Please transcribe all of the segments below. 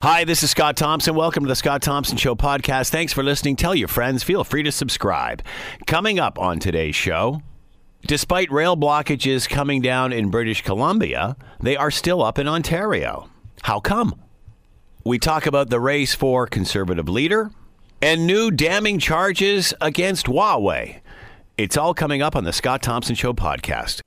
Hi, this is Scott Thompson. Welcome to the Scott Thompson Show podcast. Thanks for listening. Tell your friends. Feel free to subscribe. Coming up on today's show, despite rail blockages coming down in British Columbia, they are still up in Ontario. How come? We talk about the race for conservative leader and new damning charges against Huawei. It's all coming up on the Scott Thompson Show podcast.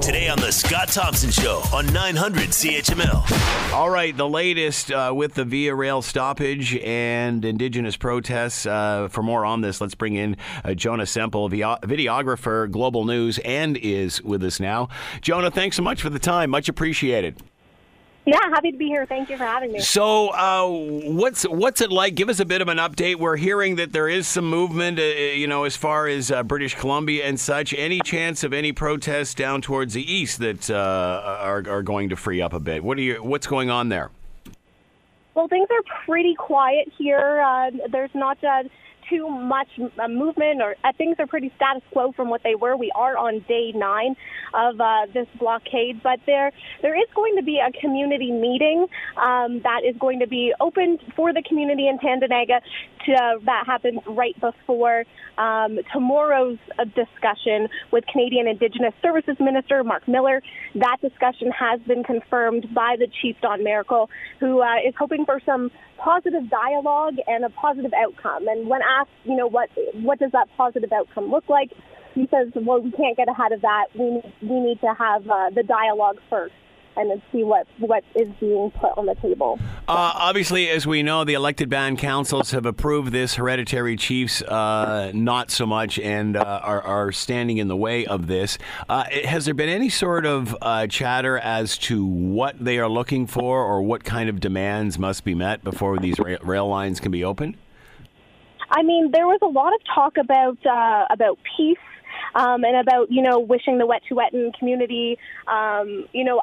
Today on the Scott Thompson Show on 900 CHML. All right, the latest uh, with the Via Rail stoppage and Indigenous protests. Uh, for more on this, let's bring in uh, Jonna Semple, videographer, Global News, and is with us now. Jonna, thanks so much for the time. Much appreciated. Yeah, happy to be here. Thank you for having me. So, uh, what's what's it like? Give us a bit of an update. We're hearing that there is some movement, uh, you know, as far as uh, British Columbia and such. Any chance of any protests down towards the east that uh, are are going to free up a bit? What are you? What's going on there? Well, things are pretty quiet here. Uh, there's not uh, too much uh, movement, or uh, things are pretty status quo from what they were. We are on day nine of uh, this blockade, but there there is going to be a community meeting um, that is going to be open for the community in Tyendinaga. To, that happens right before um, tomorrow's uh, discussion with Canadian Indigenous Services Minister Mark Miller. That discussion has been confirmed by the Chief Don Maracle, who uh, is hoping for some positive dialogue and a positive outcome. And when asked, you know, what what does that positive outcome look like, he says, well, we can't get ahead of that. We we need to have uh, the dialogue first and then see what what is being put on the table. Uh, obviously, as we know, the elected band councils have approved this. Hereditary chiefs, uh, not so much, and uh, are, are standing in the way of this. Uh, has there been any sort of uh, chatter as to what they are looking for, or what kind of demands must be met before these ra- rail lines can be opened? I mean, there was a lot of talk about uh, about peace um, and about you know wishing the wet to Wet'suwet'en community, um, you know,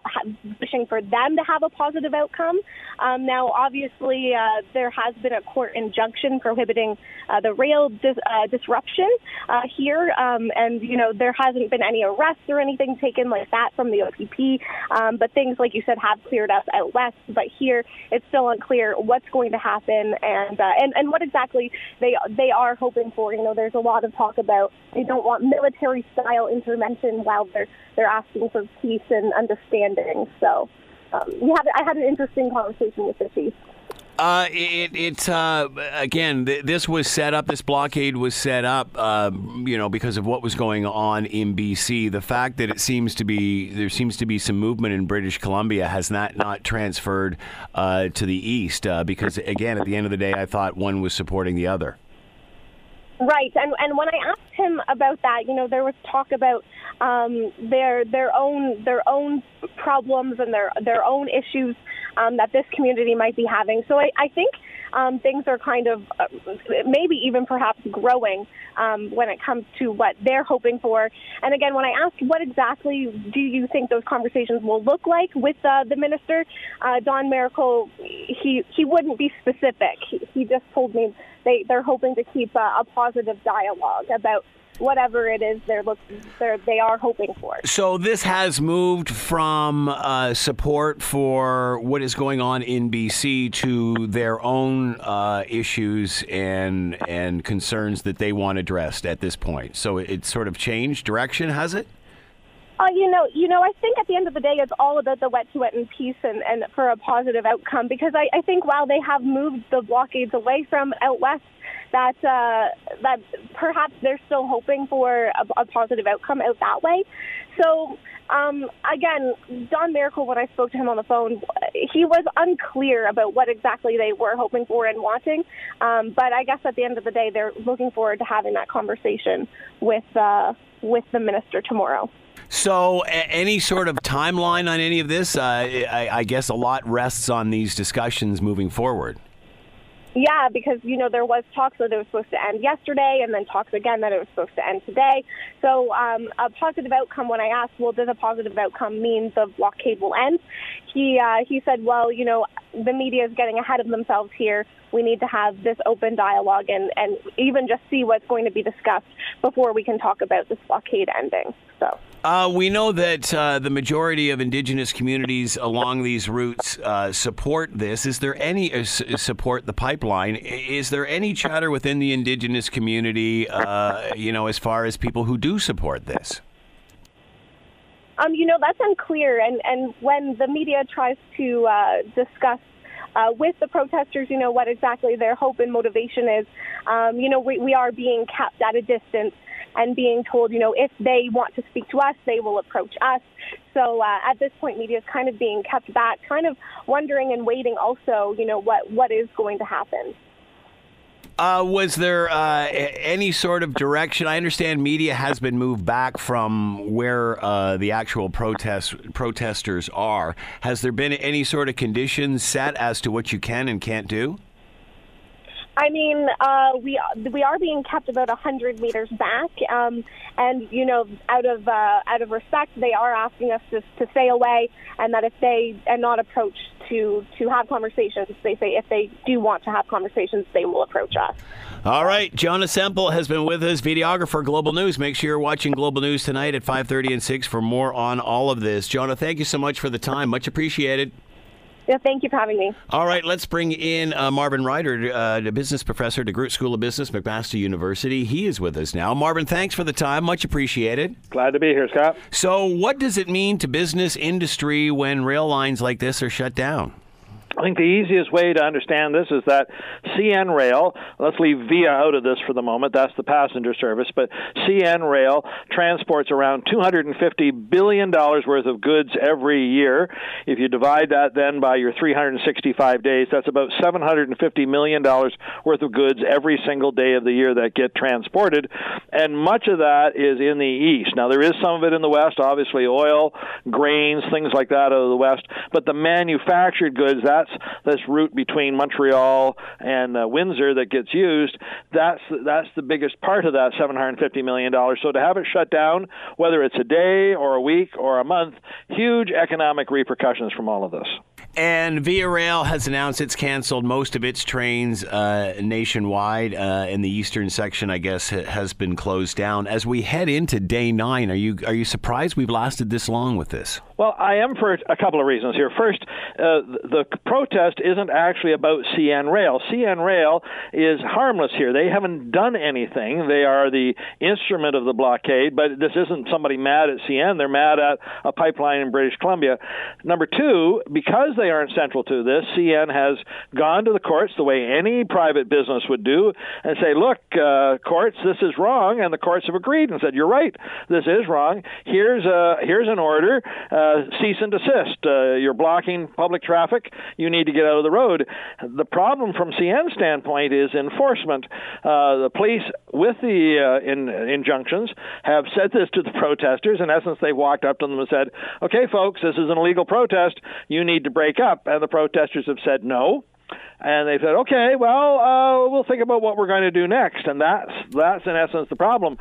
wishing for them to have a positive outcome. Um, now, obviously, uh, there has been a court injunction prohibiting uh, the rail dis- uh, disruption uh, here, um, and you know there hasn't been any arrests or anything taken like that from the OPP. Um, but things like you said have cleared up out west, but here it's still unclear what's going to happen and uh, and and what exactly they they are hoping for. You know, there's a lot of talk about they don't want military style intervention while they're they're asking for peace and understanding. So um, had I had an interesting conversation with the chief. Uh, it, it uh, again, th- this was set up. This blockade was set up, uh, you know, because of what was going on in BC. The fact that it seems to be there seems to be some movement in British Columbia has not not transferred uh, to the east. Uh, because again, at the end of the day, I thought one was supporting the other. Right, and and when I asked him about that, you know, there was talk about um, their their own their own problems and their their own issues um, that this community might be having. So I, I think um, things are kind of uh, maybe even perhaps growing um, when it comes to what they're hoping for. And again, when I asked what exactly do you think those conversations will look like with uh, the minister, uh, Don Maracle, he he wouldn't be specific. He, he just told me they they're hoping to keep a, a positive dialogue about whatever it is they're looking they're they are hoping for. So this has moved from uh, support for what is going on in BC to their own uh, issues and and concerns that they want addressed at this point. So it's sort of changed direction, has it? Uh, you know, you know, I think at the end of the day, it's all about the Wet'suwet'en peace and, peace and for a positive outcome. Because I, I think while they have moved the blockades away from out west, that uh, that perhaps they're still hoping for a, a positive outcome out that way. So um, again, Don Maracle, when I spoke to him on the phone, he was unclear about what exactly they were hoping for and wanting. Um, but I guess at the end of the day, they're looking forward to having that conversation with uh, with the minister tomorrow. So, a- any sort of timeline on any of this? Uh, I, I guess a lot rests on these discussions moving forward. Yeah, because you know there was talks that it was supposed to end yesterday, and then talks again that it was supposed to end today. So um, a positive outcome. When I asked, well, does a positive outcome mean the blockade will end? He uh, he said, well, you know, the media is getting ahead of themselves here. We need to have this open dialogue and and even just see what's going to be discussed before we can talk about this blockade ending. So. Uh, we know that uh, the majority of indigenous communities along these routes uh, support this. Is there any uh, support the pipeline? Is there any chatter within the indigenous community, uh, you know, as far as people who do support this? Um, you know, that's unclear. And, and when the media tries to uh, discuss uh, with the protesters, you know, what exactly their hope and motivation is, um, you know, we, we are being kept at a distance and being told, you know, if they want to speak to us, they will approach us. So uh, at this point, media is kind of being kept back, kind of wondering and waiting also, you know, what, what is going to happen. Uh, was there uh, any sort of direction? I understand media has been moved back from where uh, the actual protest protesters are. Has there been any sort of conditions set as to what you can and can't do? I mean, uh, we we are being kept about a hundred meters back, um, and you know, out of uh, out of respect, they are asking us to, to stay away, and that if they are not approached to to have conversations, they say if they do want to have conversations, they will approach us. All right, Jonna Semple has been with us, videographer, Global News. Make sure you're watching Global News tonight at 5:30 and 6 for more on all of this. Jonna, thank you so much for the time. Much appreciated. Yeah, thank you for having me. All right, let's bring in uh, Marvin Ryder, uh, the business professor at DeGroote School of Business, McMaster University. He is with us now. Marvin, thanks for the time. Much appreciated. Glad to be here, Scott. So, what does it mean to business industry when rail lines like this are shut down? I think the easiest way to understand this is that CN Rail, let's leave VIA out of this for the moment, that's the passenger service, but CN Rail transports around $250 billion worth of goods every year. If you divide that then by your 365 days, that's about $750 million worth of goods every single day of the year that get transported. And much of that is in the east. Now, there is some of it in the west, obviously oil, grains, things like that out of the west, but the manufactured goods, that this route between Montreal and uh, Windsor that gets used. That's that's the biggest part of that 750 million dollars. So to have it shut down, whether it's a day or a week or a month, huge economic repercussions from all of this. And Via Rail has announced it's canceled most of its trains uh, nationwide. Uh, in the eastern section, I guess, has been closed down. As we head into day nine, are you are you surprised we've lasted this long with this? Well, I am for a couple of reasons here. First, uh, the protest isn't actually about CN Rail. CN Rail is harmless here. They haven't done anything. They are the instrument of the blockade, but this isn't somebody mad at CN. They're mad at a pipeline in British Columbia. Number two, because they aren't central to this, CN has gone to the courts the way any private business would do and say, look, uh, courts, this is wrong. And the courts have agreed and said, you're right, this is wrong. Here's, a, here's an order. Uh, uh, cease and desist. Uh, you're blocking public traffic. You need to get out of the road. The problem from CN standpoint is enforcement. Uh, the police, with the uh, in, injunctions, have said this to the protesters. In essence, they walked up to them and said, "Okay, folks, this is an illegal protest. You need to break up." And the protesters have said, "No." And they said, "Okay, well, uh, we'll think about what we're going to do next." And that's that's in essence the problem.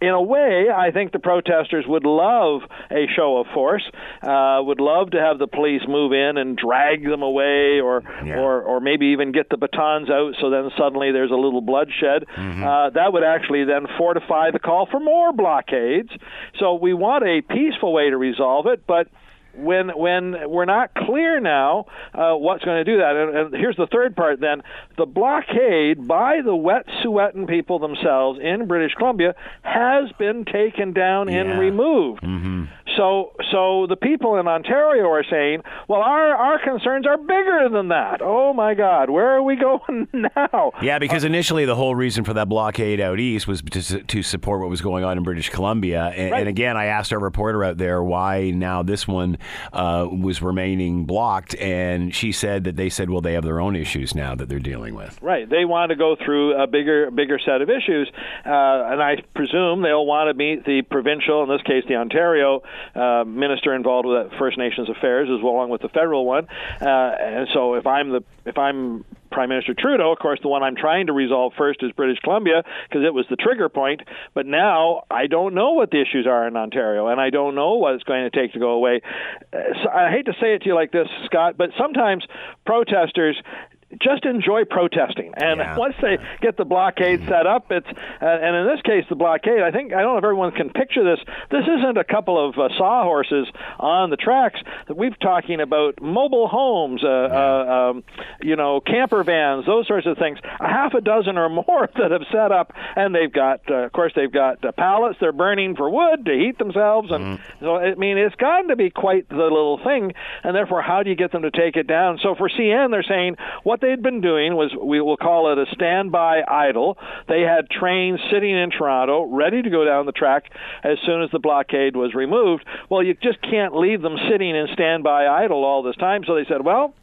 In a way, I think the protesters would love a show of force, uh, would love to have the police move in and drag them away, or yeah. or or maybe even get the batons out. So then suddenly there's a little bloodshed. Mm-hmm. Uh, that would actually then fortify the call for more blockades. So we want a peaceful way to resolve it, but when when we're not clear now uh, what's going to do that. And, and, here's the third part. Then the blockade by the Wet'suwet'en people themselves in British Columbia has been taken down yeah. and removed. Mm-hmm. So so the people in Ontario are saying, well, our our concerns are bigger than that. Oh my God, where are we going now? Yeah, because initially the whole reason for that blockade out east was to, to support what was going on in British Columbia. And, right. and again, I asked our reporter out there why now this one uh, was remaining blocked, and she said that they said, well, they have their own issues now that they're dealing with. Right. They want to go through a bigger bigger set of issues, uh, and I presume they'll want to meet the provincial, in this case, the Ontario uh, minister involved with First Nations affairs, as well along with the federal one. Uh, and so, if I'm the if I'm Prime Minister Trudeau. Of course, the one I'm trying to resolve first is British Columbia because it was the trigger point. But now I don't know what the issues are in Ontario, and I don't know what it's going to take to go away. Uh, so I hate to say it to you like this, Scott, but sometimes protesters just enjoy protesting. And Yeah. once they get the blockade set up, it's uh, and in this case the blockade. I think I don't know if everyone can picture this. This isn't a couple of uh, sawhorses on the tracks. We've talking about mobile homes, uh, uh, um, you know, camper vans, those sorts of things. A half a dozen or more that have set up, and they've got, uh, of course, they've got uh, pallets they're burning for wood to heat themselves, and so I mean it's gotten to be quite the little thing. And therefore, how do you get them to take it down? So for CN, they're saying what they'd been doing was we will call it a standby idle. They had trains sitting in Toronto ready to go down the track as soon as the blockade was removed. Well, you just can't leave them sitting in standby idle all this time. So they said, well,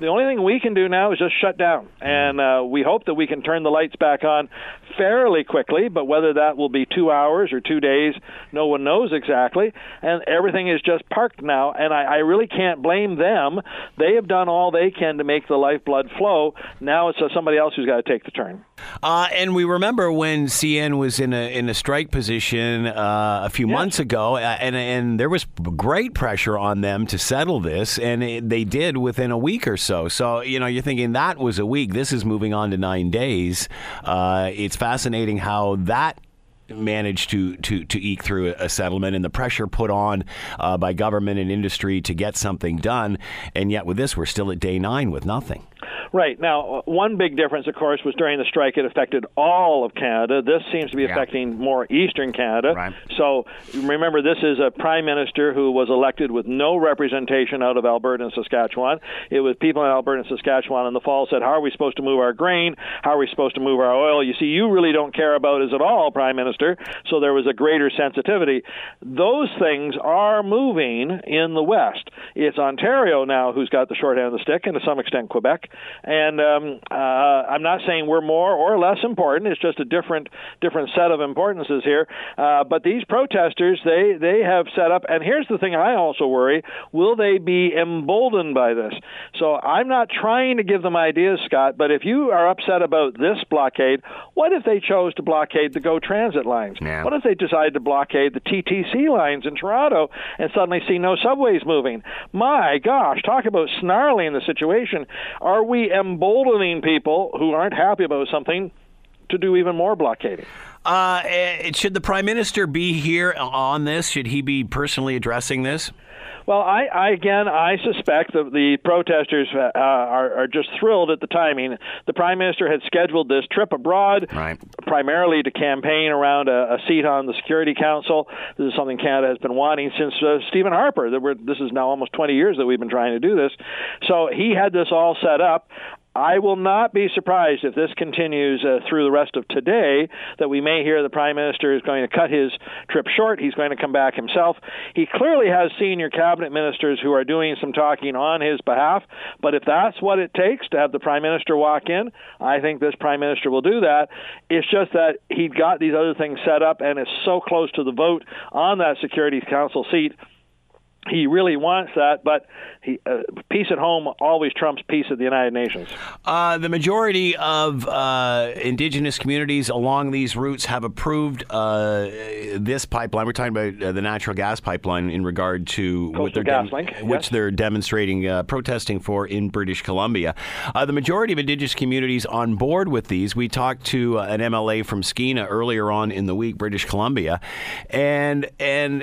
the only thing we can do now is just shut down, and uh, we hope that we can turn the lights back on fairly quickly. But whether that will be two hours or two days, no one knows exactly. And everything is just parked now, and I, I really can't blame them. They have done all they can to make the lifeblood flow. Now it's uh, somebody else who's got to take the turn. Uh, and we remember when CN was in a in a strike position uh, a few months ago, uh, and and there was great pressure on them to settle this, and it, they did within a week or so. So you know, you're thinking that was a week. This is moving on to nine days. Uh, it's fascinating how that managed to, to, to eke through a settlement and the pressure put on uh, by government and industry to get something done. And yet, with this, we're still at day nine with nothing. Right. Now, uh, one big difference, of course, was during the strike, it affected all of Canada. This seems to be Yeah. affecting more eastern Canada. Right. So remember, this is a prime minister who was elected with no representation out of Alberta and Saskatchewan. It was people in Alberta and Saskatchewan in the fall said, How are we supposed to move our grain? How are we supposed to move our oil? You see, you really don't care about us at all, Prime Minister. So there was a greater sensitivity. Those things are moving in the West. It's Ontario now who's got the short end of the stick, and to some extent Quebec. And um, uh, I'm not saying we're more or less important. It's just a different different set of importances here. Uh, but these protesters, they they have set up. And here's the thing: I also worry: will they be emboldened by this? So I'm not trying to give them ideas, Scott. But if you are upset about this blockade, what if they chose to blockade the GO Transit lines? Yeah. What if they decided to blockade the TTC lines in Toronto and suddenly see no subways moving? My gosh, talk about snarling the situation. Are we emboldening people who aren't happy about something to do even more blockading? Uh, eh, should the prime minister be here on this? Should he be personally addressing this? Well, I, I again, I suspect that the protesters uh, are, are just thrilled at the timing. The prime minister had scheduled this trip abroad, Right. primarily to campaign around a, a seat on the Security Council. This is something Canada has been wanting since uh, Stephen Harper. That we're, this is now almost 20 years that we've been trying to do this. So he had this all set up. I will not be surprised if this continues uh, through the rest of today that we may hear the prime minister is going to cut his trip short. He's going to come back himself. He clearly has senior cabinet ministers who are doing some talking on his behalf. But if that's what it takes to have the prime minister walk in, I think this prime minister will do that. It's just that he got these other things set up and is so close to the vote on that Security Council seat he really wants that, but he, uh, peace at home always trumps peace at the United Nations. Uh, the majority of uh, indigenous communities along these routes have approved uh, this pipeline. We're talking about uh, the natural gas pipeline in regard to what they're GasLink, which yes. they're demonstrating, uh, protesting for in British Columbia. Uh, the majority of indigenous communities on board with these. We talked to uh, an MLA from Skeena earlier on in the week, British Columbia, and and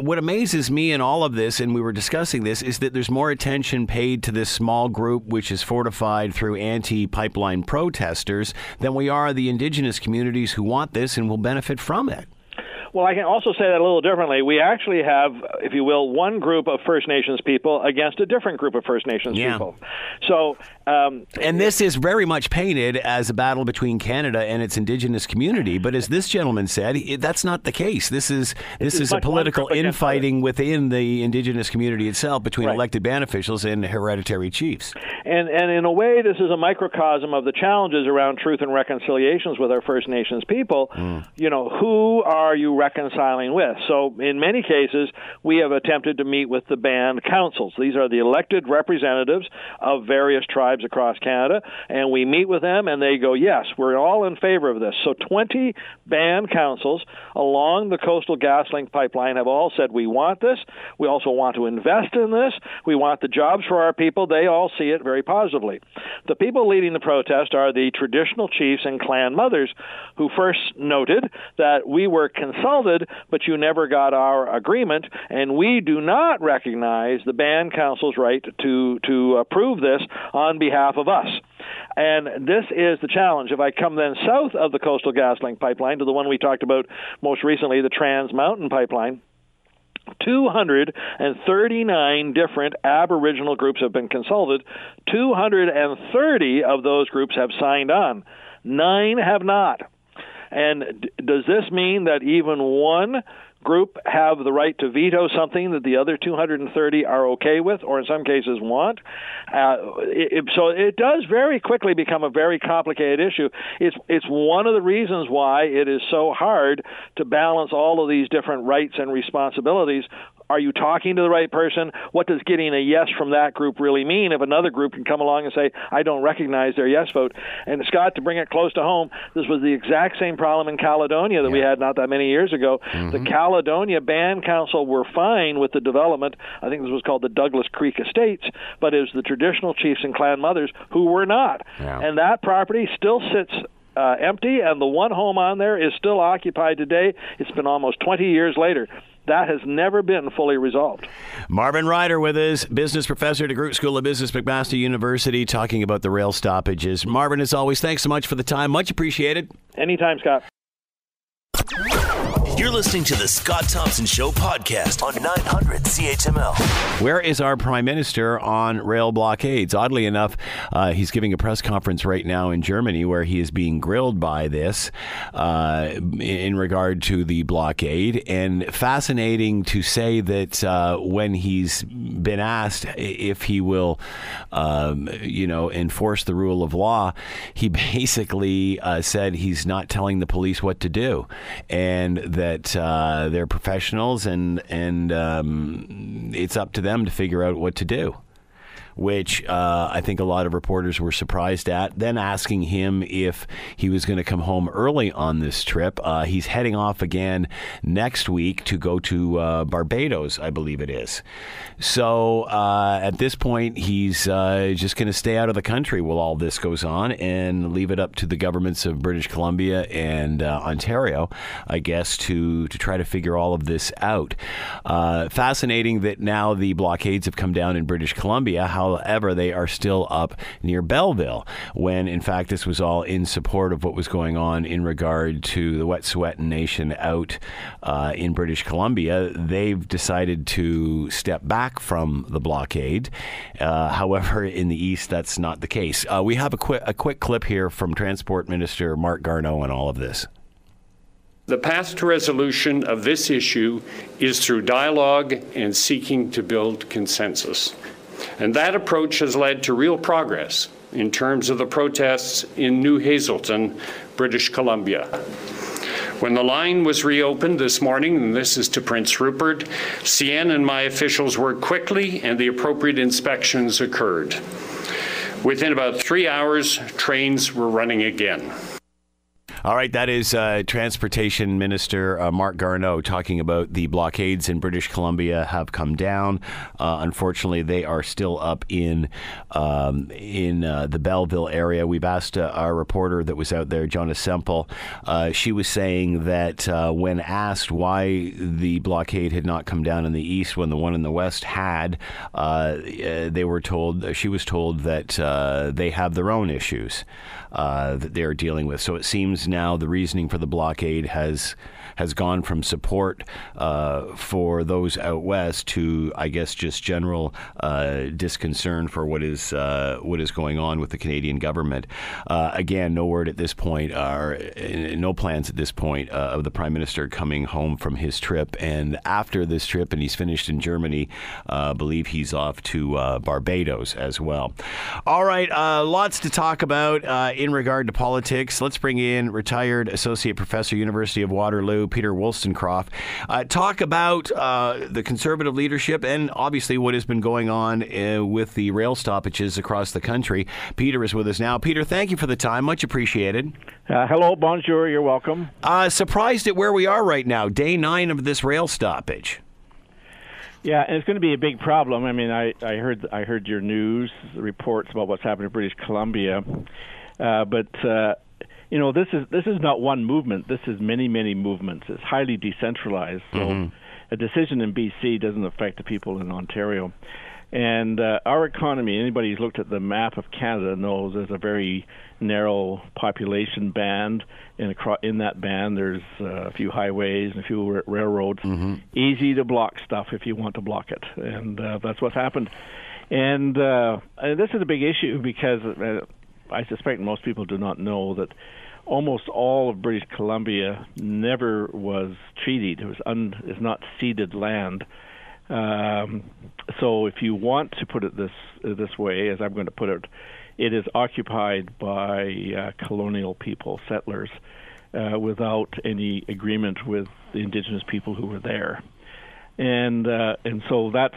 what amazes me in all of this, and we were discussing this, is that there's more attention paid to this small group, which is fortified through anti-pipeline protesters, than we are the indigenous communities who want this and will benefit from it. Well, I can also say that a little differently. We actually have, if you will, one group of First Nations people against a different group of First Nations Yeah. people. So, um, And this is very much painted as a battle between Canada and its indigenous community, but as this gentleman said, it, that's not the case. This is this is is a political infighting within the indigenous community itself between Right. elected band officials and hereditary chiefs. And and in a way, this is a microcosm of the challenges around truth and reconciliations with our First Nations people. Hmm. You know, who are you reconciling with. So, in many cases, we have attempted to meet with the band councils. These are the elected representatives of various tribes across Canada, and we meet with them, and they go, Yes, we're all in favor of this. So, 20 band councils along the Coastal GasLink pipeline have all said, We want this. We also want to invest in this. We want the jobs for our people. They all see it very positively. The people leading the protest are the traditional chiefs and clan mothers who first noted that we were consulted, but you never got our agreement, and we do not recognize the band council's right to to approve this on behalf of us. And this is the challenge. If I come then south of the Coastal GasLink pipeline to the one we talked about most recently, the Trans Mountain pipeline, 239 different Aboriginal groups have been consulted. 230 of those groups have signed on. Nine have not. And does this mean that even one group have the right to veto something that the other 230 are okay with, or in some cases want. Uh, it, so it does very quickly become a very complicated issue. It's it's one of the reasons why it is so hard to balance all of these different rights and responsibilities are you talking to the right person? What does getting a yes from that group really mean if another group can come along and say, I don't recognize their yes vote? And Scott, to bring it close to home, this was the exact same problem in Caledonia that yeah. we had not that many years ago. Mm-hmm. The Caledonia Band Council were fine with the development. I think this was called the Douglas Creek Estates, but it was the traditional chiefs and clan mothers who were not. Yeah. And that property still sits uh, empty, and the one home on there is still occupied today. It's been almost 20 years later that has never been fully resolved. Marvin Ryder with us, business professor at DeGroote School of Business, McMaster University, talking about the rail stoppages. Marvin, as always, thanks so much for the time. Much appreciated. Anytime, Scott. You're listening to the Scott Thompson Show podcast on 900 CHML. Where is our prime minister on rail blockades? Oddly enough, uh, he's giving a press conference right now in Germany where he is being grilled by this uh, in regard to the blockade. And fascinating to say that uh, when he's been asked if he will, um, you know, enforce the rule of law, he basically uh, said he's not telling the police what to do, and that that uh, they're professionals and and um, it's up to them to figure out what to do which uh, I think a lot of reporters were surprised at. Then asking him if he was going to come home early on this trip. Uh, he's heading off again next week to go to uh, Barbados, I believe it is. So uh, at this point, he's uh, just going to stay out of the country while all this goes on and leave it up to the governments of British Columbia and uh, Ontario, I guess, to to try to figure all of this out. fascinating that now the blockades have come down in British Columbia. How However, they are still up near Belleville, when in fact this was all in support of what was going on in regard to the Wet'suwet'en Nation out uh, in British Columbia. They've decided to step back from the blockade. Uh, however, in the east, that's not the case. Uh, we have a quick, a quick clip here from Transport Minister Marc Garneau on all of this. The path to resolution of this issue is through dialogue and seeking to build consensus. And that approach has led to real progress in terms of the protests in New Hazelton, British Columbia. When the line was reopened this morning, and this is to Prince Rupert, CN and my officials worked quickly and the appropriate inspections occurred. Within about three hours, trains were running again. All right, that is uh, Transportation Minister uh, Marc Garneau talking about the blockades in British Columbia have come down. Uh, unfortunately, they are still up in um, in uh, the Belleville area. We've asked uh, our reporter that was out there, Jonna Semple. Uh, she was saying that when asked why the blockade had not come down in the east when the one in the west had, they were told she was told that they have their own issues Uh, that they are dealing with. So it seems now the reasoning for the blockade has has gone from support uh, for those out west to, I guess, just general uh, disconcern for what is uh, what is going on with the Canadian government. Uh, again, no word at this point, or no plans at this point uh, of the Prime Minister coming home from his trip. And after this trip, and he's finished in Germany, uh, I believe he's off to Barbados as well. All right, lots to talk about in regard to politics. Let's bring in retired associate professor, University of Waterloo, Peter Woolstencroft. Uh, talk about uh, the conservative leadership and obviously what has been going on uh, with the rail stoppages across the country. Peter is with us now. Peter, thank you for the time. Much appreciated. Uh, hello, bonjour. You're welcome. Uh, surprised at where we are right now, day nine of this rail stoppage. Yeah, and it's going to be a big problem. I mean, I, I heard I heard your news reports about what's happening in British Columbia, uh, but uh, you know this is this is not one movement. This is many many movements. It's highly decentralized. So Mm-hmm. a decision in BC doesn't affect the people in Ontario. And uh, our economy, anybody who's looked at the map of Canada knows there's a very narrow population band. In, acro- in that band, there's uh, a few highways and a few ra- railroads. Easy to block stuff if you want to block it, and uh, that's what's happened. And uh, this is a big issue because uh, I suspect most people do not know that almost all of British Columbia never was treated. It was un, is not ceded land. Um, so if you want to put it this this way, as I'm going to put it, it is occupied by uh, colonial people, settlers, uh, without any agreement with the indigenous people who were there. And uh, and so that's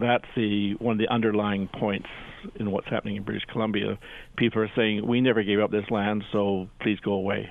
that's the one of the underlying points in what's happening in British Columbia. People are saying we never gave up this land, so please go away.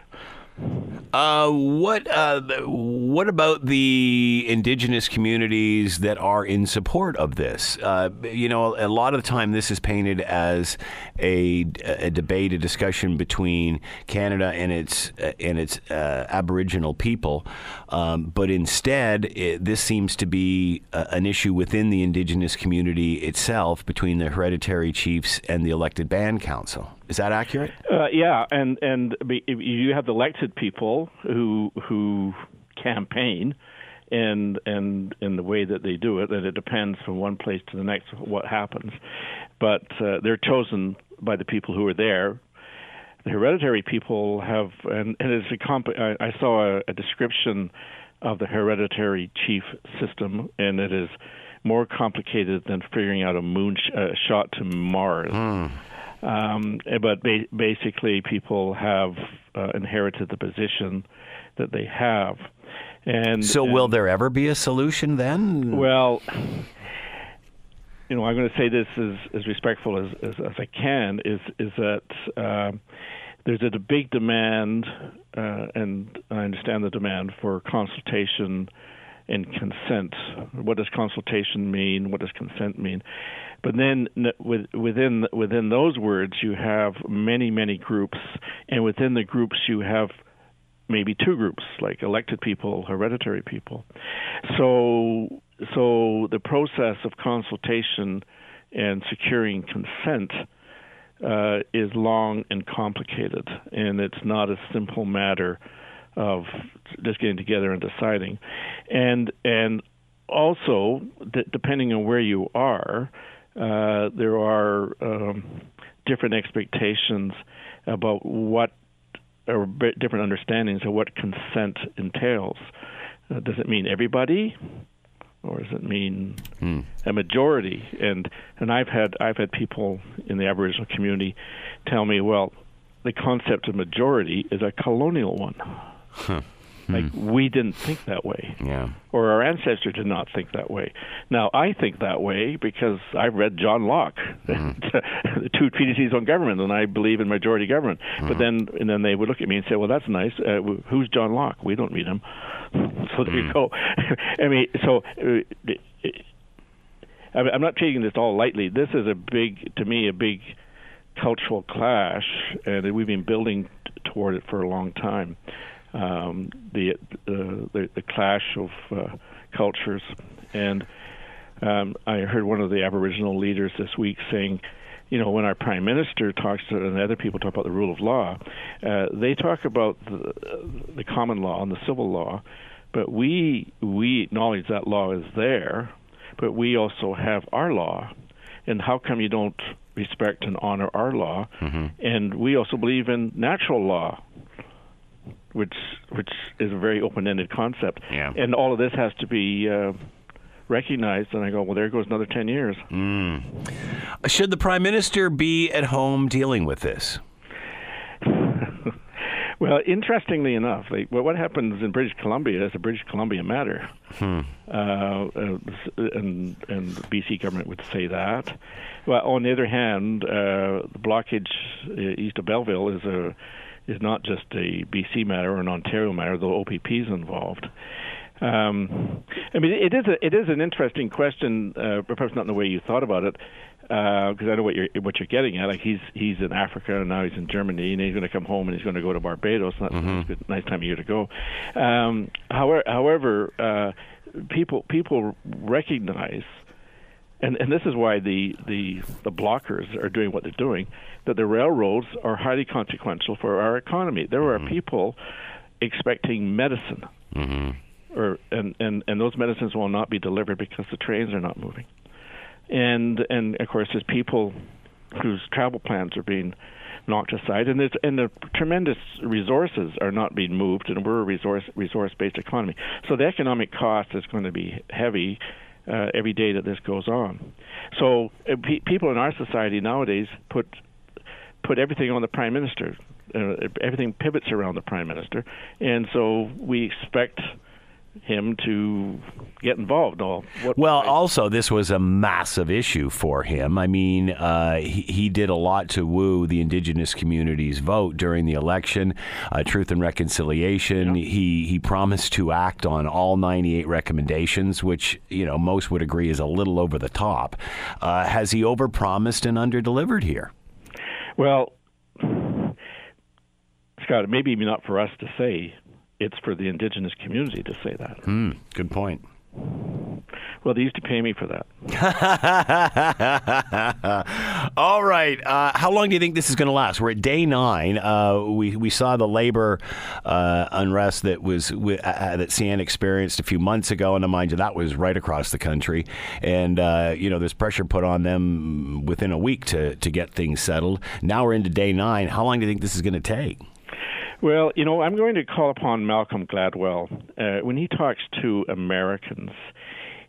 Uh, what uh, what about the indigenous communities that are in support of this? Uh, you know, a lot of the time this is painted as a, a debate, a discussion between Canada and its uh, and its uh, Aboriginal people, um, but instead it, this seems to be a, an issue within the indigenous community itself between the hereditary chiefs and the elected band council. Is that accurate? Uh, yeah, and and you have the elected people who who campaign, and and in the way that they do it, and it depends from one place to the next what happens, but uh, they're chosen by the people who are there. The hereditary people have, and, and it's a comp- I, I saw a, a description of the hereditary chief system, and it is more complicated than figuring out a moon sh- uh, shot to Mars. Um, but ba- basically, people have uh, inherited the position that they have. And So, will there ever be a solution then? well, you know, I'm going to say this as, as respectful as, as, as I can. Is is that um there's a big demand, uh, and I understand the demand for consultation and consent. What does consultation mean? What does consent mean? But then with, within within those words, you have many many groups, and within the groups you have maybe two groups, like elected people, hereditary people. So, so the process of consultation and securing consent uh, is long and complicated, and it's not a simple matter of just getting together and deciding. And and also, d- depending on where you are, uh, there are um, different expectations about what or b- different understandings of what consent entails. Uh, does it mean everybody, or does it mean a majority? And and I've had I've had people in the Aboriginal community tell me, well, the concept of majority is a colonial one. Like we didn't think that way yeah. or our ancestors did not think that way. Now, I think that way because I've read John Locke, the two treatises on government, and I believe in majority government. But then, and then they would look at me and say, "Well, that's nice. Uh, who's John Locke? We don't read him." So there you go. I mean, so. Uh, I I'm not taking this all lightly. This is a big, to me, a big cultural clash, and we've been building toward it for a long time. Um, the, uh, the the clash of uh, cultures, and um, I heard one of the Aboriginal leaders this week saying, you know, when our prime minister talks to and other people talk about the rule of law, uh, they talk about the, the common law and the civil law, but we we acknowledge that law is there, but we also have our law, and how come you don't respect and honor our law? And we also believe in natural law, which which is a very open-ended concept. Yeah. And all of this has to be uh, recognized. And I go, well, there goes another ten years. Should the prime minister be at home dealing with this? Well, interestingly enough, like, well, what happens in British Columbia is a British Columbia matter, hmm. uh, uh, and and the BC government would say that. Well, on the other hand, uh, the blockage uh, east of Belleville is a is not just a BC matter or an Ontario matter, though OPP is involved. Um, I mean, it is a, it is an interesting question, uh, perhaps not in the way you thought about it, because uh, I know what you're what you're getting at. Like he's he's in Africa and now he's in Germany, and he's going to come home and he's going to go to Barbados. That's mm-hmm. a good, nice time of year to go. Um, however, however, uh, people people recognize. And, and this is why the, the the blockers are doing what they're doing. That the railroads are highly consequential for our economy. There are mm-hmm. people expecting medicine mm-hmm or and, and, and those medicines will not be delivered because the trains are not moving. And and of course there's people whose travel plans are being knocked aside and there's and the tremendous resources are not being moved and we're a resource resource based economy. So the economic cost is going to be heavy uh, every day that this goes on. So uh, pe- people in our society nowadays put put everything on the prime minister. Uh, everything pivots around the prime minister, and so we expect him to get involved. All well, also this was a massive issue for him. I mean, uh, he, he did a lot to woo the indigenous community's vote during the election. Uh, Truth and Reconciliation. Yeah. He he promised to act on all 98 recommendations, which you know most would agree is a little over the top. Uh, has he overpromised and underdelivered here? Well. Scott, maybe not for us to say, it's for the indigenous community to say that. Hmm, good point. Well, they used to pay me for that. All right. Uh, how long do you think this is going to last? We're at day nine. Uh, we we saw the labor uh, unrest that was uh, uh, that CN experienced a few months ago, and I mind you, that was right across the country. And uh, you know, there's pressure put on them within a week to to get things settled. Now we're into day nine. How long do you think this is going to take? Well, you know, I'm going to call upon Malcolm Gladwell. Uh, when he talks to Americans,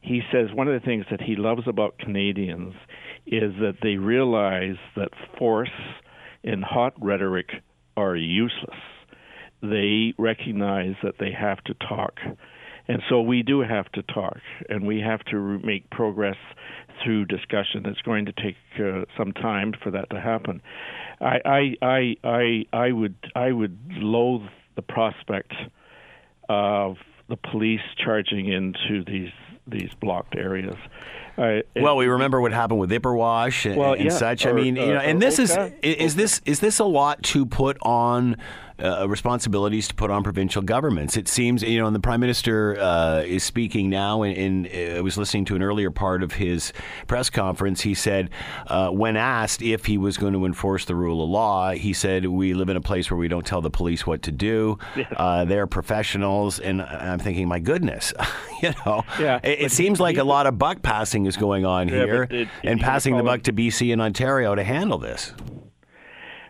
he says one of the things that he loves about Canadians is that they realize that force and hot rhetoric are useless. They recognize that they have to talk. And so we do have to talk, and we have to make progress through discussion. It's going to take uh, some time for that to happen. I, I, I, I, I would, I would loathe the prospect of the police charging into these these blocked areas. Uh, well, we remember what happened with Ipperwash and, well, and such. Or, I mean, you know, and this okay. is is this is this a lot to put on uh, responsibilities to put on provincial governments. It seems, you know, and the prime minister uh, is speaking now. And, uh, I was listening to an earlier part of his press conference. He said, uh, when asked if he was going to enforce the rule of law, he said, "We live in a place where we don't tell the police what to do. Uh, they're professionals." And I'm thinking, my goodness, you know, yeah, it, it seems like a lot of buck passing is going on yeah, here, it, and passing the buck to BC and Ontario to handle this.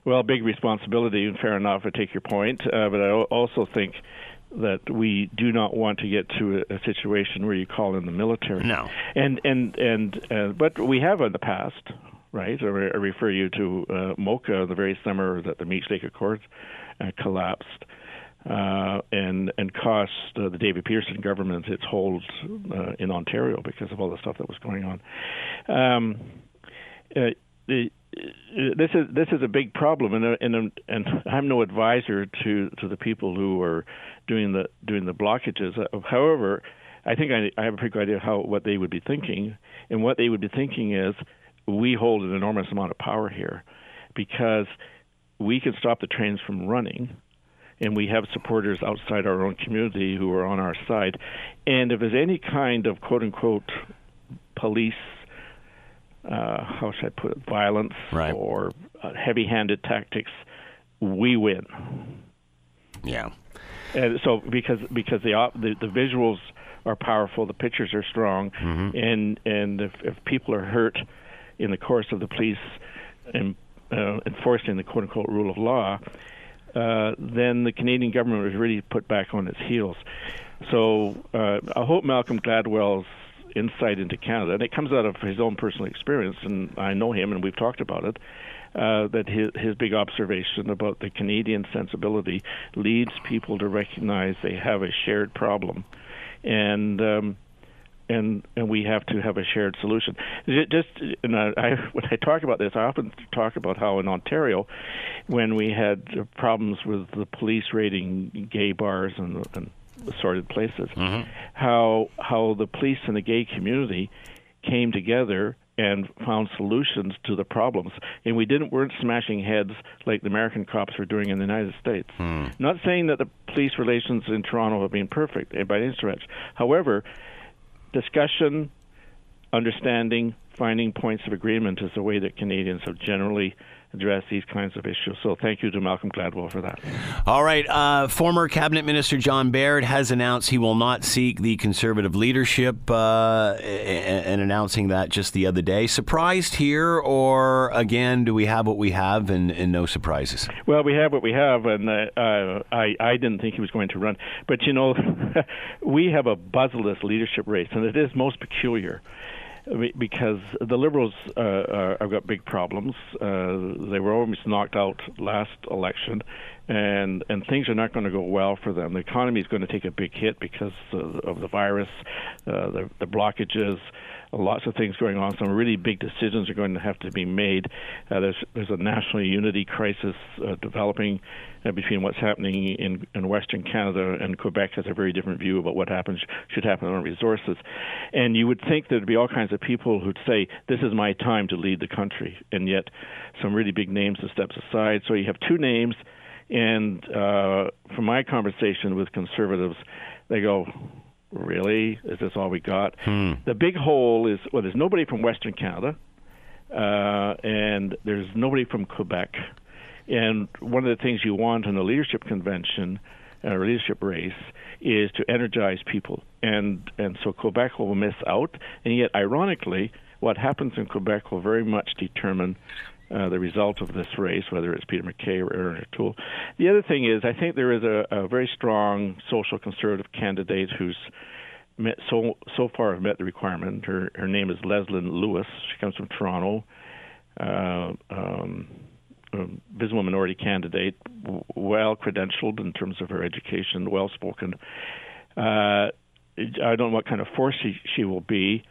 Well, big responsibility, and fair enough. I take your point, uh, but I also think that we do not want to get to a, a, situation where you call in the military. No. And and and uh, but we have in the past, right? I, re- I refer you to uh, MOCA, the very summer that the Meech Lake Accords uh, collapsed. Uh, and and cost uh, the David Peterson government its hold uh, in Ontario because of all the stuff that was going on. Um, uh, the, this is this is a big problem, and and and I'm no advisor to to the people who are doing the doing the blockages. However, I think I, I have a pretty good idea how what they would be thinking, and what they would be thinking is we hold an enormous amount of power here, because we can stop the trains from running, and we have supporters outside our own community who are on our side, and if there's any kind of quote unquote police uh, how should I put it, violence right. or uh, heavy-handed tactics, we win. Yeah. And so because because the, the the visuals are powerful, the pictures are strong, mm-hmm. and and if, if people are hurt in the course of the police and, uh, enforcing the quote unquote rule of law, uh, then the Canadian government was really put back on its heels. So uh, I hope Malcolm Gladwell's insight into Canada, and it comes out of his own personal experience. And I know him, and we've talked about it. uh, that his, his big observation about the Canadian sensibility leads people to recognize they have a shared problem, and um, and and we have to have a shared solution. Just and I, when I talk about this, I often talk about how in Ontario, when we had problems with the police raiding gay bars and, and assorted places, Mm-hmm. how how the police and the gay community came together and found solutions to the problems. And we didn't weren't smashing heads like the American cops were doing in the United States. Not saying that the police relations in Toronto have been perfect by any stretch. However, discussion, understanding, finding points of agreement is the way that Canadians have generally addressed these kinds of issues. So thank you to Malcolm Gladwell for that. All right. Uh, former Cabinet Minister John Baird has announced he will not seek the Conservative leadership uh, and announcing that just the other day. Surprised here, or again, do we have what we have and, and no surprises? Well, we have what we have, and uh, uh, I I didn't think he was going to run, but you know, we have a buzzless leadership race, and it is most peculiar because the Liberals uh, are, have got big problems. Uh, they were almost knocked out last election, and and things are not going to go well for them. The economy is going to take a big hit because of, of the virus, uh, the, the blockages. Lots of things going on. Some really big decisions are going to have to be made. Uh, there's there's a national unity crisis uh, developing uh, between what's happening in, in Western Canada and Quebec has a very different view about what happens should happen on resources. And you would think there'd be all kinds of people who'd say, "This is my time to lead the country," and yet some really big names have stepped aside. So you have two names, and uh, from my conversation with conservatives, they go. Really? Is this all we got? The big hole is well, there's nobody from Western Canada, uh, and there's nobody from Quebec. And one of the things you want in a leadership convention or leadership race is to energize people. And and so Quebec will miss out. And yet, ironically, what happens in Quebec will very much determine uh, the result of this race, whether it's Peter MacKay or Erin O'Toole. The other thing is, I think there is a, a very strong social conservative candidate who's met so so far met the requirement. Her her name is Leslyn Lewis. She comes from Toronto. Uh, um, visible minority candidate, well credentialed in terms of her education, well spoken. Uh, I don't know what kind of force she, she will be.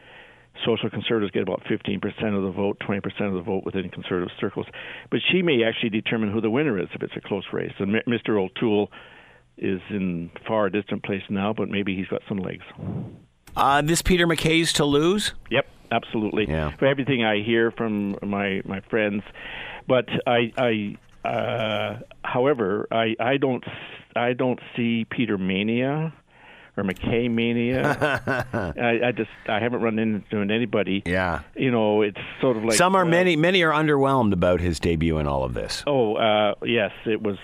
Social conservatives get about 15% of the vote, 20% of the vote within conservative circles. But she may actually determine who the winner is if it's a close race. And Mr. O'Toole is in far distant place now, but maybe he's got some legs. Uh, this Peter MacKay's to lose? Yep, absolutely. Yeah. For everything I hear from my my friends, but I I uh, however I I don't I don't see Peter mania or MacKay mania. I, I just I haven't run into anybody. Yeah. You know, it's sort of like Some are uh, many many are underwhelmed about his debut in all of this. Oh uh, yes, it was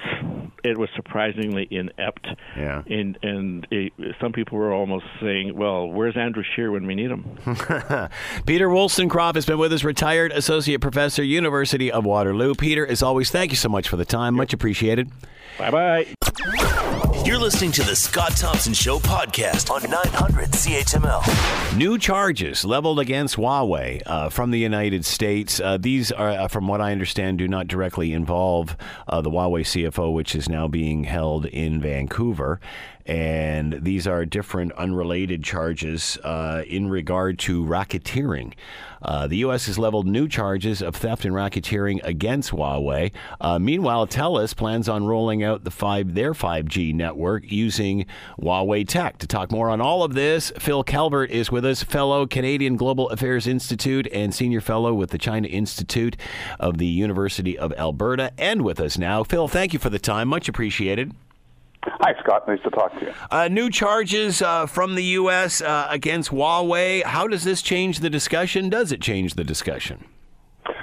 it was surprisingly inept. Yeah. And and it, some people were almost saying, "Well, where's Andrew Scheer when we need him?" Peter Woolstencroft has been with us, retired associate professor, University of Waterloo. Peter, as always, thank you so much for the time. Much appreciated. bye bye. You're listening to the Scott Thompson Show podcast on 900 CHML. New charges leveled against Huawei uh, from the United States. Uh, these are, uh, from what I understand, do not directly involve uh, the Huawei CFO, which is now being held in Vancouver. And these are different, unrelated charges uh, in regard to racketeering. Uh, the U.S. has leveled new charges of theft and racketeering against Huawei. Uh, meanwhile, TELUS plans on rolling out the five their 5G network using Huawei tech. To talk more on all of this, Phil Calvert is with us, fellow Canadian Global Affairs Institute and senior fellow with the China Institute of the University of Alberta, and with us now. Phil, thank you for the time. Much appreciated. Hi, Scott. Nice to talk to you. Uh, new charges uh, from the U.S. Uh, against Huawei. How does this change the discussion? Does it change the discussion?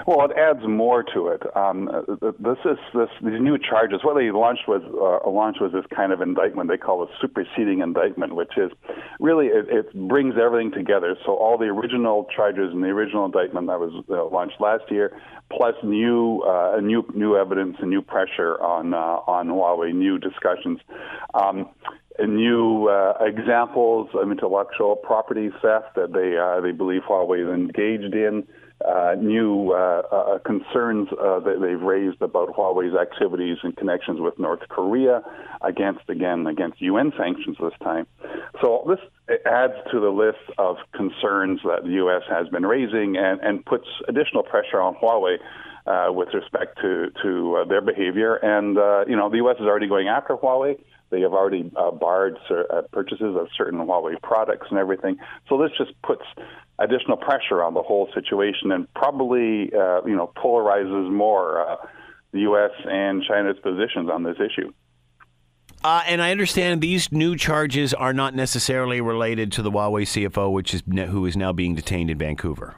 Well, it adds more to it. Um, this is this these new charges. What they launched was uh, launched was this kind of indictment they call a superseding indictment, which is really it, it brings everything together. So all the original charges in the original indictment that was uh, launched last year, plus new uh, new new evidence and new pressure on uh, on Huawei, new discussions. Um, and new uh, examples of intellectual property theft that they uh, they believe Huawei is engaged in, uh, new uh, uh, concerns uh, that they've raised about Huawei's activities and connections with North Korea, against again against UN sanctions this time. So this adds to the list of concerns that the U.S. has been raising and, and puts additional pressure on Huawei. Uh, with respect to to uh, their behavior, and you know the U.S. is already going after Huawei. They have already uh, barred uh, purchases of certain Huawei products and everything. So this just puts additional pressure on the whole situation and probably uh, you know polarizes more uh, the U.S. and China's positions on this issue. Uh, and I understand these new charges are not necessarily related to the Huawei CFO, which is who is now being detained in Vancouver.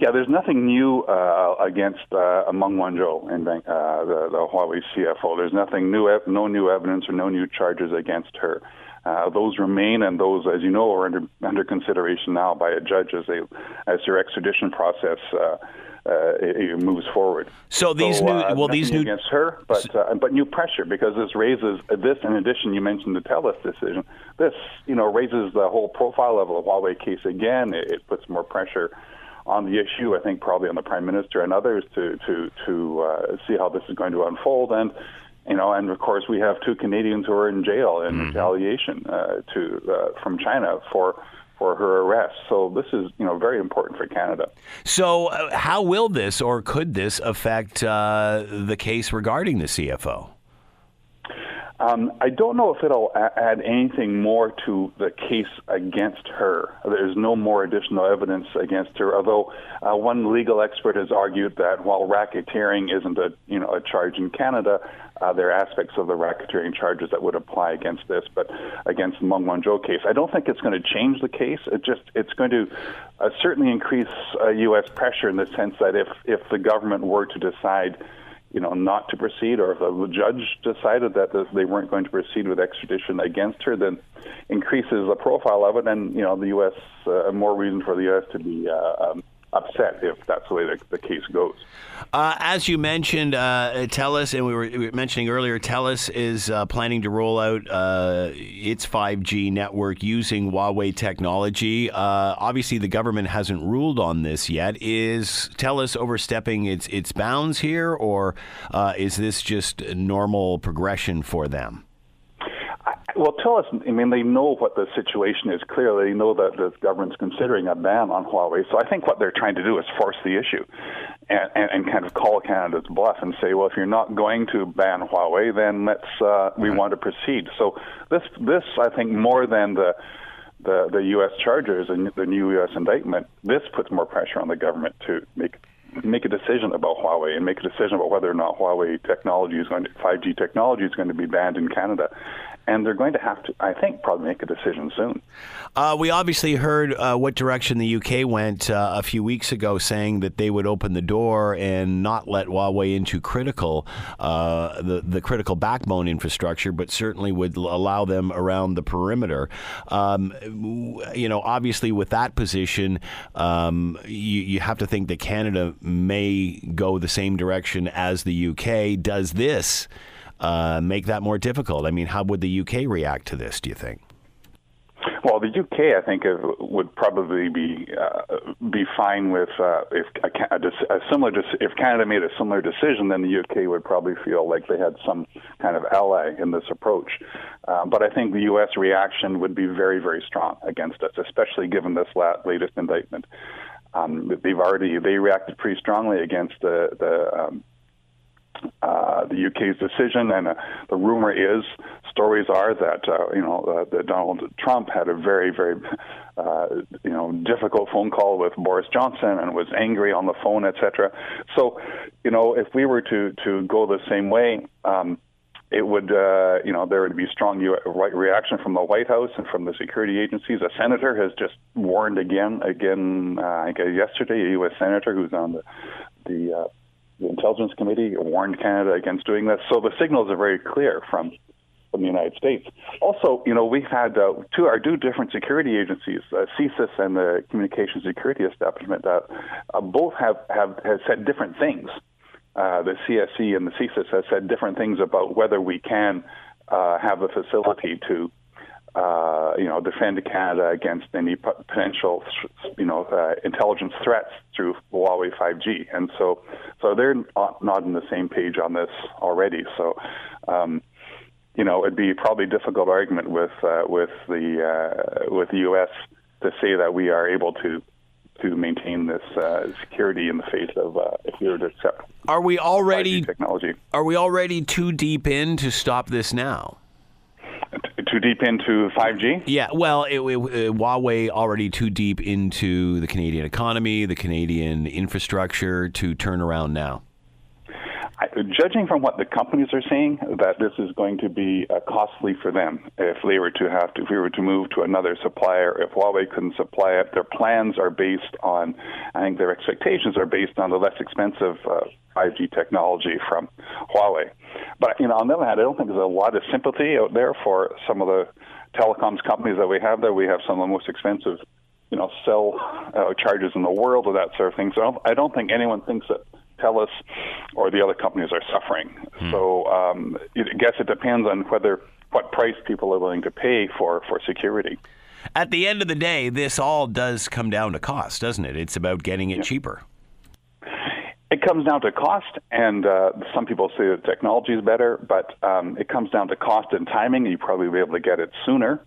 Yeah, there's nothing new uh, against uh, Meng Wanzhou and uh, the, the Huawei CFO. There's nothing new, no new evidence or no new charges against her. Uh, those remain, and those, as you know, are under, under consideration now by a judge as they as their extradition process uh, uh, it, it moves forward. So these so, new, uh, well, these new against her, but uh, but new pressure because this raises this. In addition, you mentioned the TELUS decision. This, you know, raises the whole profile level of Huawei case again. It, it puts more pressure on the issue. I think probably on the prime minister and others to to to uh, see how this is going to unfold and you know, and of course we have two Canadians who are in jail in mm-hmm. retaliation uh, to uh, from China for for her arrest. So this is you know very important for Canada. So uh, how will this or could this affect uh, the case regarding the CFO? Um, I don't know if it'll add anything more to the case against her. There's no more additional evidence against her. Although uh, one legal expert has argued that while racketeering isn't a you know a charge in Canada, uh, there are aspects of the racketeering charges that would apply against this. But against the Meng Wanzhou case, I don't think it's going to change the case. It just it's going to uh, certainly increase U.S. Uh, pressure in the sense that if if the government were to decide you know, not to proceed, or if the judge decided that they weren't going to proceed with extradition against her, then increases the profile of it, and you know, the U.S. Uh, more reason for the U.S. to be uh, um, upset if that's the way the, the case goes. Uh, as you mentioned, uh, TELUS, and we were, we were, mentioning earlier, TELUS is uh, planning to roll out uh, its 5G network using Huawei technology. Uh, obviously, the government hasn't ruled on this yet. Is TELUS overstepping its its bounds here, or uh, is this just normal progression for them? Well, TELUS, I mean, they know what the situation is clearly. They know that the government's considering a ban on Huawei. So I think what they're trying to do is force the issue and, and, and kind of call Canada's bluff and say, well, if you're not going to ban Huawei, then let's, uh, we want to proceed. So this, this, I think, more than the, the, the U.S. charges and the new U.S. indictment, this puts more pressure on the government to make make a decision about Huawei and make a decision about whether or not Huawei technology is going to 5G technology is going to be banned in Canada and they're going to have to, I think, probably make a decision soon. Uh, we obviously heard uh, what direction the UK went uh, a few weeks ago, saying that they would open the door and not let Huawei into critical, uh, the the critical backbone infrastructure, but certainly would allow them around the perimeter. Um, you know, obviously, with that position, um, you, you have to think that Canada may go the same direction as the UK. Does this? Uh, make that more difficult? I mean, how would the UK react to this, do you think? Well, the UK, I think, would probably be uh, be fine with uh, if a, a, similar if Canada made a similar decision, then the UK would probably feel like they had some kind of ally in this approach. Uh, but I think the U.S. reaction would be very, very strong against us, especially given this latest indictment. Um, they've already they reacted pretty strongly against the the um, uh, the UK's decision, and uh, the rumor is, stories are that uh, you know uh, that Donald Trump had a very, very uh, you know difficult phone call with Boris Johnson and was angry on the phone, etc. So, you know, if we were to to go the same way. Um, it would, uh, you know, there would be strong right reaction from the White House and from the security agencies. A senator has just warned again, again, uh, I guess yesterday, a U.S. senator who's on the the uh, the Intelligence Committee warned Canada against doing this. So the signals are very clear from from the United States. Also, you know, we've had uh, two our two different security agencies, uh, CSIS and the Communications Security Establishment, uh, uh, both have, have have said different things. Uh, the CSE and the CSIS have said different things about whether we can uh, have a facility to uh, you know, defend Canada against any potential, you know, uh, intelligence threats through Huawei 5G. And so, so they're not, not on the same page on this already. So, um, you know, it'd be probably a difficult argument with uh, with the uh, with the U.S. to say that we are able to to maintain this uh, security in the face of uh, if we were to accept. Are we already technology? Are we already too deep in to stop this now? Too deep into 5G? Yeah, well, it, it, it, Huawei already too deep into the Canadian economy, the Canadian infrastructure to turn around now. Judging from what the companies are saying, that this is going to be uh, costly for them if they were to have to, if we were to move to another supplier, if Huawei couldn't supply it. Their plans are based on, I think their expectations are based on the less expensive uh, 5G technology from Huawei. But you know, on the other hand, I don't think there's a lot of sympathy out there for some of the telecoms companies that we have there. We have some of the most expensive, you know, cell uh, charges in the world or that sort of thing. So I don't, I don't think anyone thinks that TELUS or the other companies are suffering. Hmm. So um, I guess it depends on whether what price people are willing to pay for for security. At the end of the day, this all does come down to cost, doesn't it? It's about getting it yeah. cheaper. It comes down to cost, and uh, some people say that technology is better, but um, it comes down to cost and timing. You probably be able to get it sooner.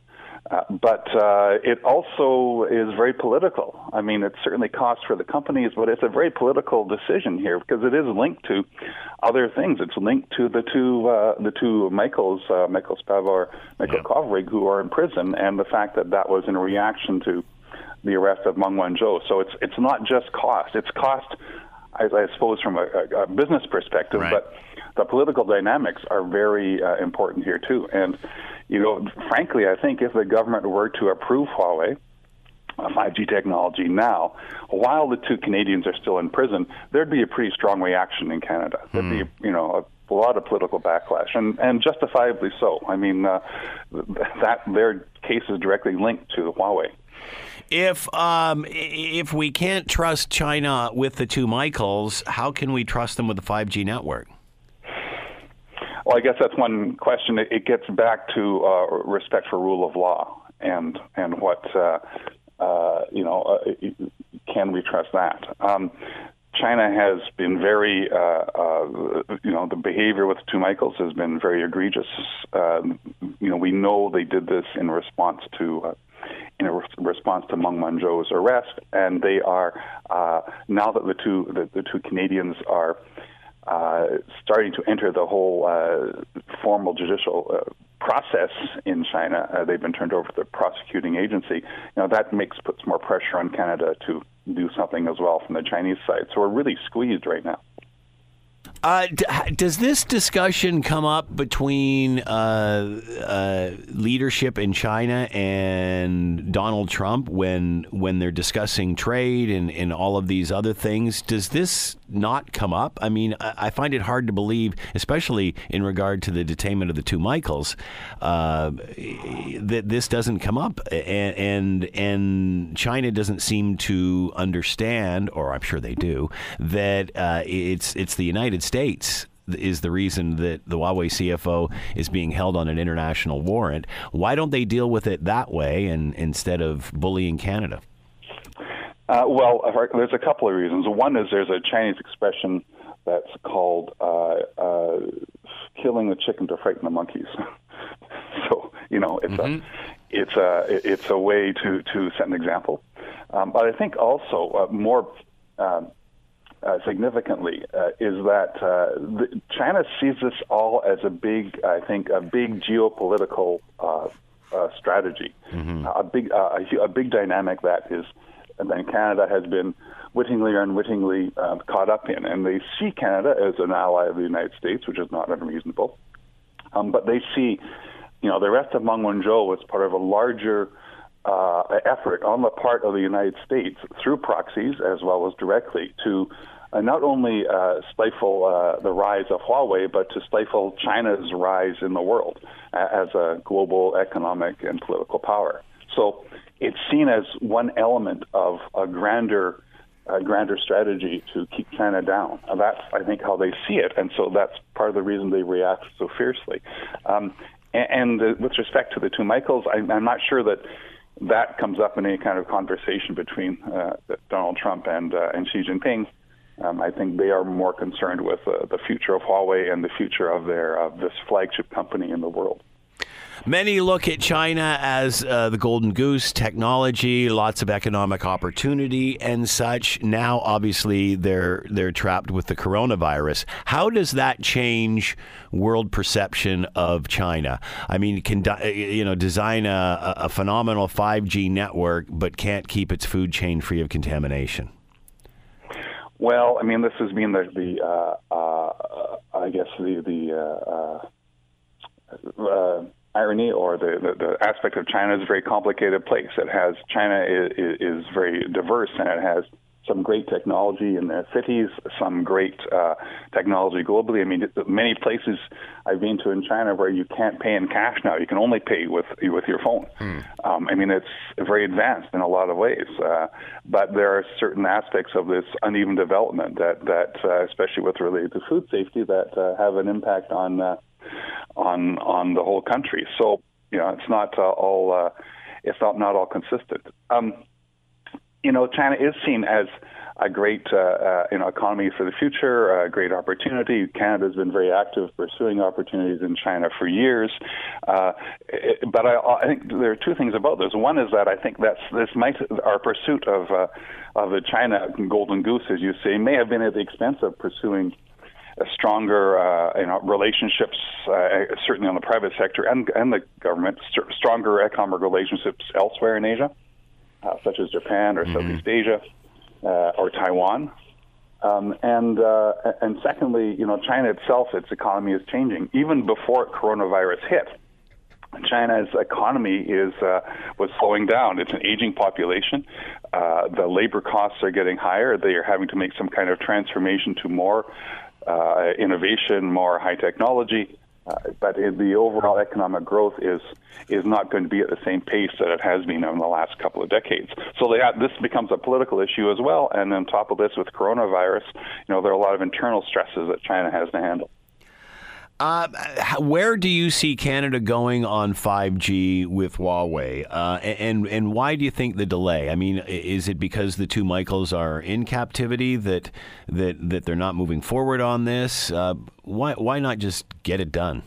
Uh, but uh, it also is very political. I mean, it's certainly cost for the companies, but it's a very political decision here because it is linked to other things. It's linked to the two uh, the two Michaels, uh, Michael Spavor, Michael yeah. Kovrig, who are in prison, and the fact that that was in reaction to the arrest of Meng Wanzhou. So it's it's not just cost; it's cost, I, I suppose, from a, a business perspective, right. but the political dynamics are very uh, important here too. And you know, frankly, I think if the government were to approve Huawei, 5G uh, technology now, while the two Canadians are still in prison, there'd be a pretty strong reaction in Canada. There'd be, hmm. you know, a, a lot of political backlash, and and justifiably so. I mean, uh, that their case is directly linked to Huawei. If um, if we can't trust China with the two Michaels, how can we trust them with the 5G network? Well, I guess that's one question. It, gets back to uh, respect for rule of law and and what uh, uh, you know. Uh, can we trust that? Um, China has been very, uh, uh, you know, the behavior with two Michaels has been very egregious. Um, you know, we know they did this in response to. In a re- response to Meng Wanzhou's arrest, and they are uh, now that the two the, the two Canadians are uh, starting to enter the whole uh, formal judicial uh, process in China. Uh, they've been turned over to the prosecuting agency. You know that makes puts more pressure on Canada to do something as well from the Chinese side. So we're really squeezed right now. Uh, d- does this discussion come up between uh, uh, leadership in China and Donald Trump when when they're discussing trade and, and all of these other things? Does this not come up? I mean, I, I find it hard to believe, especially in regard to the detainment of the two Michaels, uh, that this doesn't come up, and, and and China doesn't seem to understand, or I'm sure they do, that uh, it's it's the United States States is the reason that the Huawei CFO is being held on an international warrant. Why don't they deal with it that way and instead of bullying Canada? Uh, well, there's a couple of reasons. One is there's a Chinese expression that's called uh, uh, "killing the chicken to frighten the monkeys." so you know, it's mm-hmm. a it's a it's a way to to set an example. Um, but I think also uh, more um, uh, significantly uh, is that uh, the, China sees this all as a big, I think, a big geopolitical uh, uh, strategy, mm-hmm. a big, uh, a, a, big dynamic that is, then Canada has been wittingly or unwittingly caught up in, and they see Canada as an ally of the United States, which is not unreasonable, um, but they see, you know, the rest of Meng Wanzhou as part of a larger uh, effort on the part of the United States through proxies as well as directly to uh, not only uh, stifle uh, the rise of Huawei, but to stifle China's rise in the world as a global economic and political power. So it's seen as one element of a grander a grander strategy to keep China down. And that's, I think, how they see it, and so that's part of the reason they react so fiercely. Um, and, and with respect to the two Michaels, I, I'm not sure that that comes up in any kind of conversation between uh, Donald Trump and uh, and Xi Jinping. Um, I think they are more concerned with uh, the future of Huawei and the future of their of this flagship company in the world. Many look at China as uh, the golden goose, technology, lots of economic opportunity, and such. Now, obviously, they're they're trapped with the coronavirus. How does that change world perception of China? I mean, can you know design a, a phenomenal 5G network, but can't keep its food chain free of contamination? Well, I mean, this has been the, the uh, uh, I guess the the uh, uh, uh irony or the, the, the, aspect of China is a very complicated place. It has China is, is very diverse and it has some great technology in their cities, some great uh, technology globally. I mean, many places I've been to in China where you can't pay in cash now; you can only pay with with your phone. Hmm. Um, I mean, it's very advanced in a lot of ways, uh, but there are certain aspects of this uneven development that that, uh, especially with related to food safety, that uh, have an impact on uh, on on the whole country. So you know, it's not uh, all uh, it's not not all consistent. Um, you know, China is seen as a great uh, uh, you know economy for the future, a great opportunity. Canada has been very active pursuing opportunities in China for years. Uh, it, but I, I think there are two things about this. One is that I think that's this might our pursuit of uh, of the China golden goose, as you say, may have been at the expense of pursuing stronger uh, you know, relationships, uh, certainly on the private sector and, and the government, st- stronger economic relationships elsewhere in Asia, uh, such as Japan or mm-hmm. Southeast Asia uh, or Taiwan. Um, and uh, and secondly, you know, China itself, its economy is changing. Even before coronavirus hit, China's economy is uh, was slowing down. It's an aging population. Uh, the labor costs are getting higher. They are having to make some kind of transformation to more uh, innovation, more high technology. Uh, but the overall economic growth is is not going to be at the same pace that it has been in the last couple of decades. So have, this becomes a political issue as well. And on top of this, with coronavirus, you know there are a lot of internal stresses that China has to handle. Uh, where do you see Canada going on 5G with Huawei, uh, and and why do you think the delay? I mean, is it because the two Michaels are in captivity that that that they're not moving forward on this? Uh, why why not just get it done?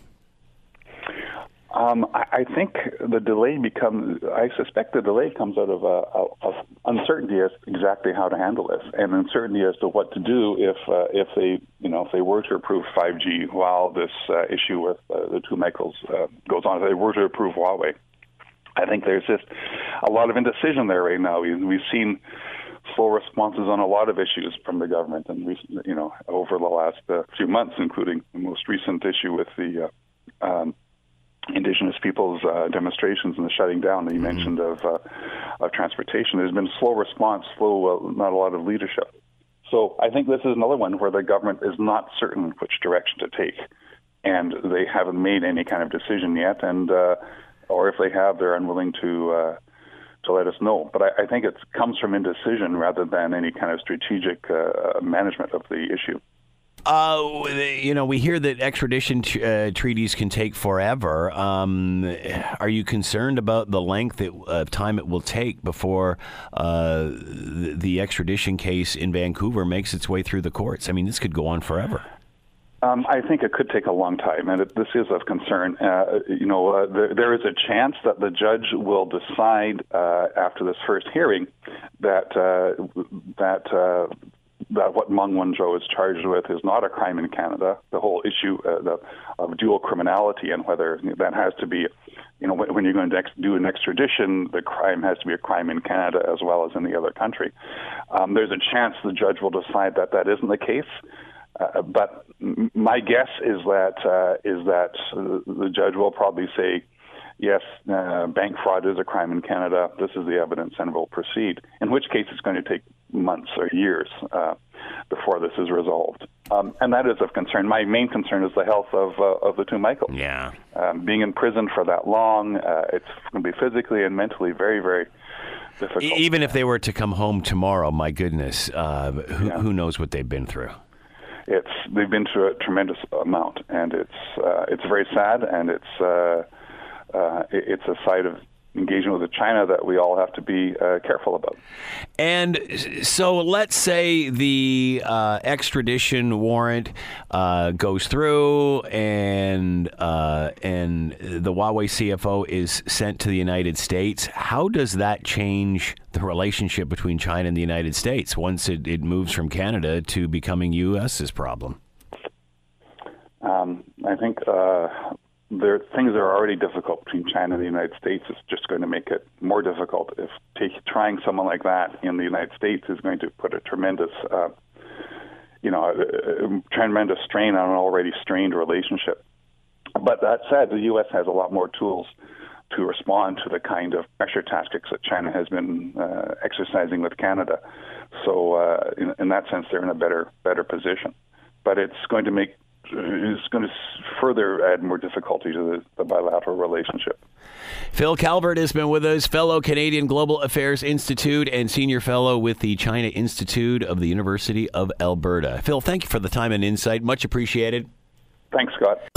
Um, I, I think the delay becomes. I suspect the delay comes out of, uh, of uncertainty as exactly how to handle this, and uncertainty as to what to do if uh, if they you know if they were to approve 5G while this uh, issue with uh, the two Michaels uh, goes on. If they were to approve Huawei, I think there's just a lot of indecision there right now. We've seen slow responses on a lot of issues from the government, and recent, you know over the last uh, few months, including the most recent issue with the uh, um, Indigenous peoples uh, demonstrations and the shutting down that you mm-hmm. mentioned of uh, of transportation. There's been slow response, slow, uh, not a lot of leadership. So I think this is another one where the government is not certain which direction to take, and they haven't made any kind of decision yet, and uh, or if they have, they're unwilling to. Uh, to let us know, but I, I think it comes from indecision rather than any kind of strategic uh, management of the issue. Uh, you know, we hear that extradition uh, treaties can take forever. Um, are you concerned about the length of uh, time it will take before uh, the, the, extradition case in Vancouver makes its way through the courts? I mean, this could go on forever. Um, I think it could take a long time, and it, this is of concern. Uh, you know, uh, there, there is a chance that the judge will decide after this first hearing that that that what Meng Wanzhou is charged with is not a crime in Canada. The whole issue uh, the, of dual criminality and whether that has to be, you know, when, you're going to do an extradition, the crime has to be a crime in Canada as well as in the other country. Um, there's a chance the judge will decide that that isn't the case. Uh, but my guess is that uh, is that the judge will probably say, yes, uh, bank fraud is a crime in Canada. This is the evidence, and we'll proceed. In which case, it's going to take months or years uh, before this is resolved. Um, and that is of concern. My main concern is the health of uh, of the two Michaels. Yeah, um, being in prison for that long, uh, it's going to be physically and mentally very, very. Difficult. Even if they were to come home tomorrow, my goodness, uh, who, yeah. who knows what they've been through? it's they've been through a tremendous amount, and it's uh, it's very sad, and it's uh, it's a side of engagement with China that we all have to be uh, careful about. And so let's say the uh, extradition warrant uh, goes through and uh, and the Huawei CFO is sent to the United States. How does that change the relationship between China and the United States once it, it moves from Canada to becoming U.S.'s problem? Um, I think uh, there things are already difficult between China and the United States is just going to make it more difficult. If take, trying someone like that in the United States is going to put a tremendous, uh, you know, a, a tremendous strain on an already strained relationship. But that said, the U.S. has a lot more tools to respond to the kind of pressure tactics that China has been uh, exercising with Canada. So, uh, in, in that sense, they're in a better better position. But it's going to make is going to further add more difficulty to the, the, bilateral relationship. Phil Calvert has been with us, fellow Canadian Global Affairs Institute and senior fellow with the China Institute of the University of Alberta. Phil, thank you for the time and insight. Much appreciated. Thanks, Scott.